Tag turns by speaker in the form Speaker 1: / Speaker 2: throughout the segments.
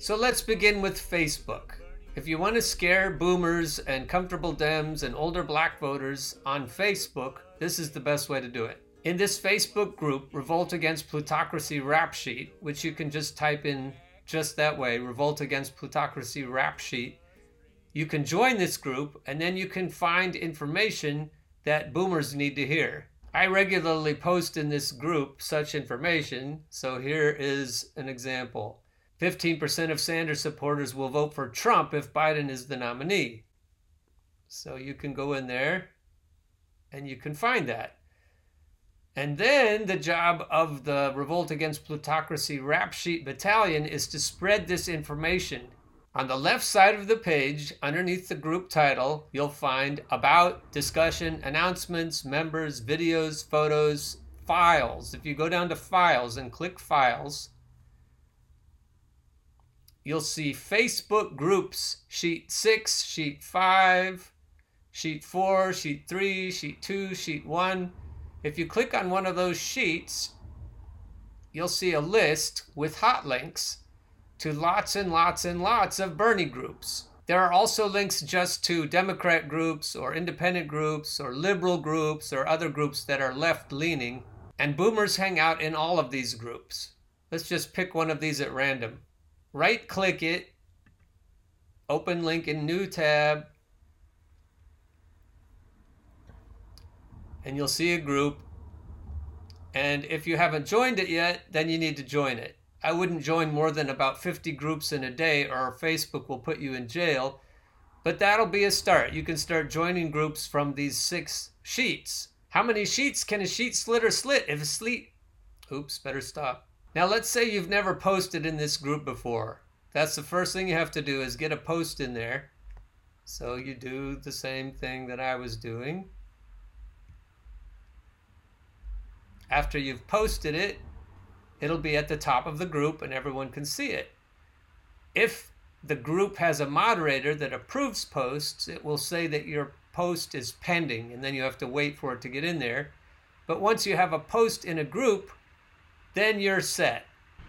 Speaker 1: So let's begin with Facebook. If you want to scare boomers and comfortable Dems and older black voters on Facebook, this is the best way to do it. In this Facebook group, Revolt Against Plutocracy Rap Sheet, which you can just type in just that way Revolt Against Plutocracy Rap Sheet, you can join this group and then you can find information that boomers need to hear. I regularly post in this group such information, so here is an example. 15% of Sanders supporters will vote for Trump if Biden is the nominee. So you can go in there and you can find that. And then the job of the Revolt Against Plutocracy Rap Sheet Battalion is to spread this information. On the left side of the page, underneath the group title, you'll find About, Discussion, Announcements, Members, Videos, Photos, Files. If you go down to Files and click Files, you'll see Facebook groups, sheet 6, sheet 5, sheet 4, sheet 3, sheet 2, sheet 1. If you click on one of those sheets, you'll see a list with hot links to lots and lots and lots of Bernie groups. There are also links just to Democrat groups or independent groups or liberal groups or other groups that are left leaning, and boomers hang out in all of these groups. Let's just pick one of these at random right click it, open link in new tab, and you'll see a group. And if you haven't joined it yet, then you need to join it. I wouldn't join more than about 50 groups in a day, or Facebook will put you in jail. But that'll be a start. You can start joining groups from these six sheets. How many sheets can a sheet slitter slit? If a slit, oops, better stop. Now, let's say you've never posted in this group before. That's the first thing you have to do is get a post in there. So you do the same thing that I was doing. After you've posted it, it'll be at the top of the group and everyone can see it. If the group has a moderator that approves posts, it will say that your post is pending and then you have to wait for it to get in there. But once you have a post in a group, then you're set.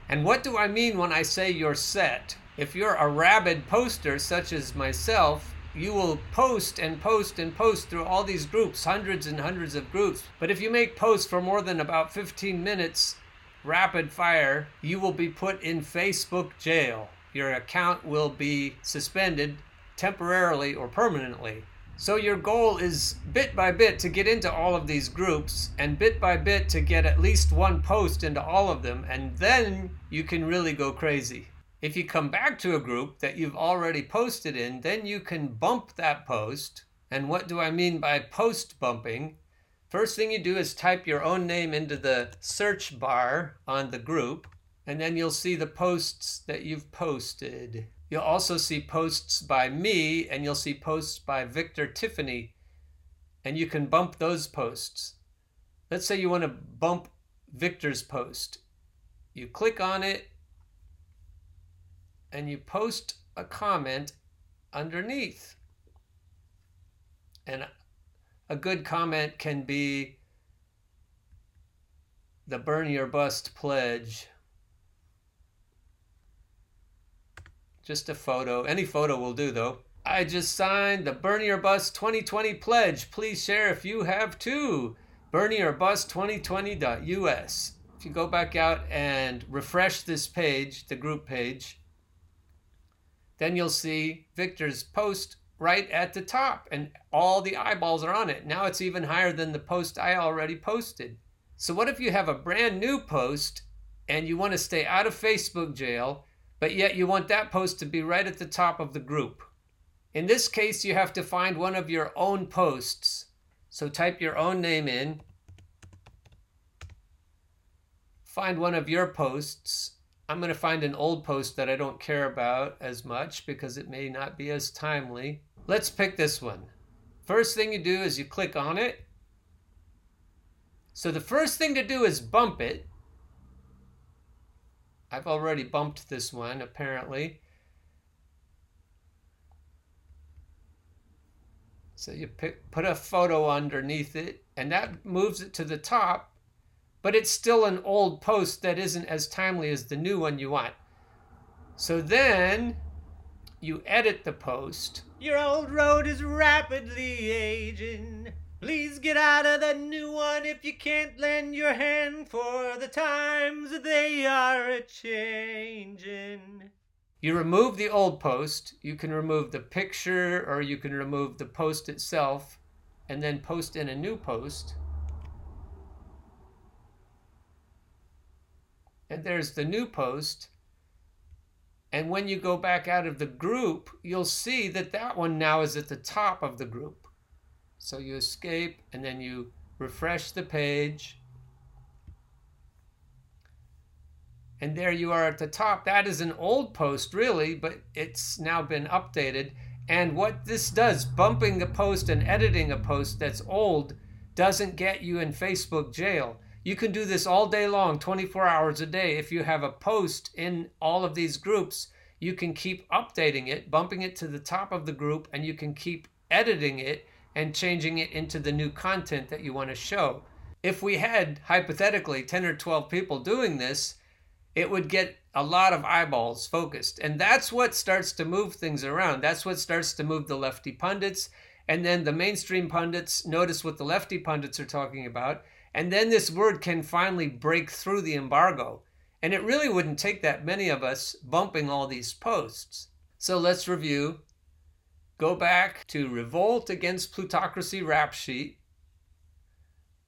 Speaker 1: And what do I mean when I say you're set? If you're a rabid poster, such as myself, you will post and post and post through all these groups, hundreds and hundreds of groups. But if you make posts for more than about 15 minutes, rapid fire, you will be put in Facebook jail. Your account will be suspended temporarily or permanently. So your goal is bit by bit to get into all of these groups and bit by bit to get at least one post into all of them and then you can really go crazy. If you come back to a group that you've already posted in, then you can bump that post. And what do I mean by post bumping? First thing you do is type your own name into the search bar on the group, and then you'll see the posts that you've posted. You'll also see posts by me and you'll see posts by Victor Tiffany, and you can bump those posts. Let's say you want to bump Victor's post. You click on it and you post a comment underneath. And a good comment can be the Bernie or Bust pledge. Just a photo. Any photo will do, though. I just signed the Bernie or Bust 2020 pledge. Please share if you have too. Bernie or Bust 2020.us. If you go back out and refresh this page, the group page, then you'll see Victor's post right at the top, and all the eyeballs are on it. Now it's even higher than the post I already posted. So, what if you have a brand new post and you want to stay out of Facebook jail but yet you want that post to be right at the top of the group. In this case, you have to find one of your own posts. So type your own name in, find one of your posts. I'm going to find an old post that I don't care about as much because it may not be as timely. Let's pick this one. First thing you do is you click on it. So the first thing to do is bump it. I've already bumped this one, apparently. So you pick, put a photo underneath it, and that moves it to the top, but it's still an old post that isn't as timely as the new one you want. So then you edit the post.
Speaker 2: Your old road is rapidly aging. Please get out of the new one if you can't lend your hand for the times they are a changing.
Speaker 1: You remove the old post. You can remove the picture or you can remove the post itself and then post in a new post. And there's the new post. And when you go back out of the group, you'll see that that one now is at the top of the group. So you escape and then you refresh the page. And there you are at the top. That is an old post, really, but it's now been updated. And what this does, bumping a post and editing a post that's old, doesn't get you in Facebook jail. You can do this all day long, 24 hours a day. If you have a post in all of these groups, you can keep updating it, bumping it to the top of the group, and you can keep editing it and changing it into the new content that you want to show. If we had hypothetically 10 or 12 people doing this, it would get a lot of eyeballs focused. And that's what starts to move things around. That's what starts to move the lefty pundits. And then the mainstream pundits notice what the lefty pundits are talking about. And then this word can finally break through the embargo. And it really wouldn't take that many of us bumping all these posts. So let's review Go back to Revolt Against Plutocracy rap sheet.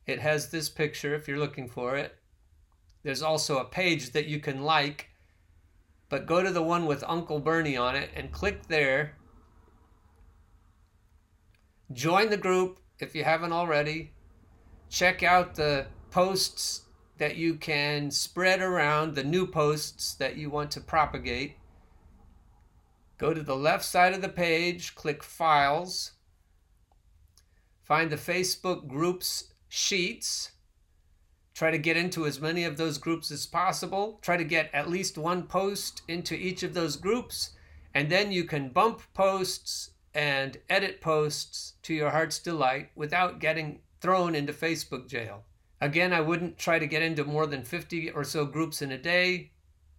Speaker 1: It has this picture if you're looking for it. There's also a page that you can like, but go to the one with Uncle Bernie on it and click there. Join the group if you haven't already. Check out the posts that you can spread around, the new posts that you want to propagate. Go to the left side of the page, click Files, find the Facebook groups sheets. Try to get into as many of those groups as possible. Try to get at least one post into each of those groups, and then you can bump posts and edit posts to your heart's delight without getting thrown into Facebook jail. Again, I wouldn't try to get into more than 50 or so groups in a day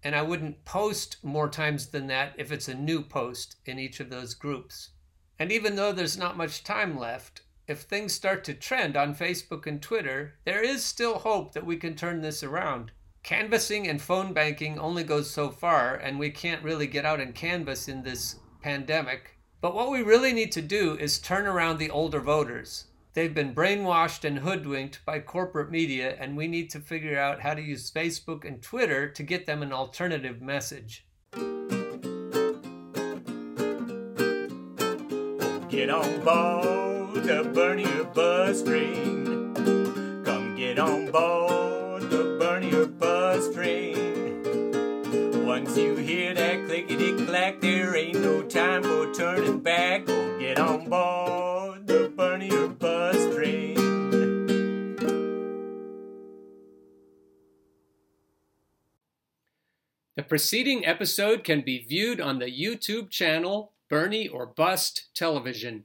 Speaker 1: and I wouldn't post more times than that if it's a new post in each of those groups. And even though there's not much time left, if things start to trend on Facebook and Twitter, there is still hope that we can turn this around. Canvassing and phone banking only goes so far, and we can't really get out and canvass in this pandemic. But what we really need to do is turn around the older voters. They've been brainwashed and hoodwinked by corporate media, and we need to figure out how to use Facebook and Twitter to get them an alternative message.
Speaker 2: Get on board the Bernie or Bust train. Come get on board the Bernie or Bust train. Once you hear that clickety clack, there ain't no time for turning back. Oh, get on board
Speaker 1: preceding episode can be viewed on the YouTube channel Bernie or Bust Television.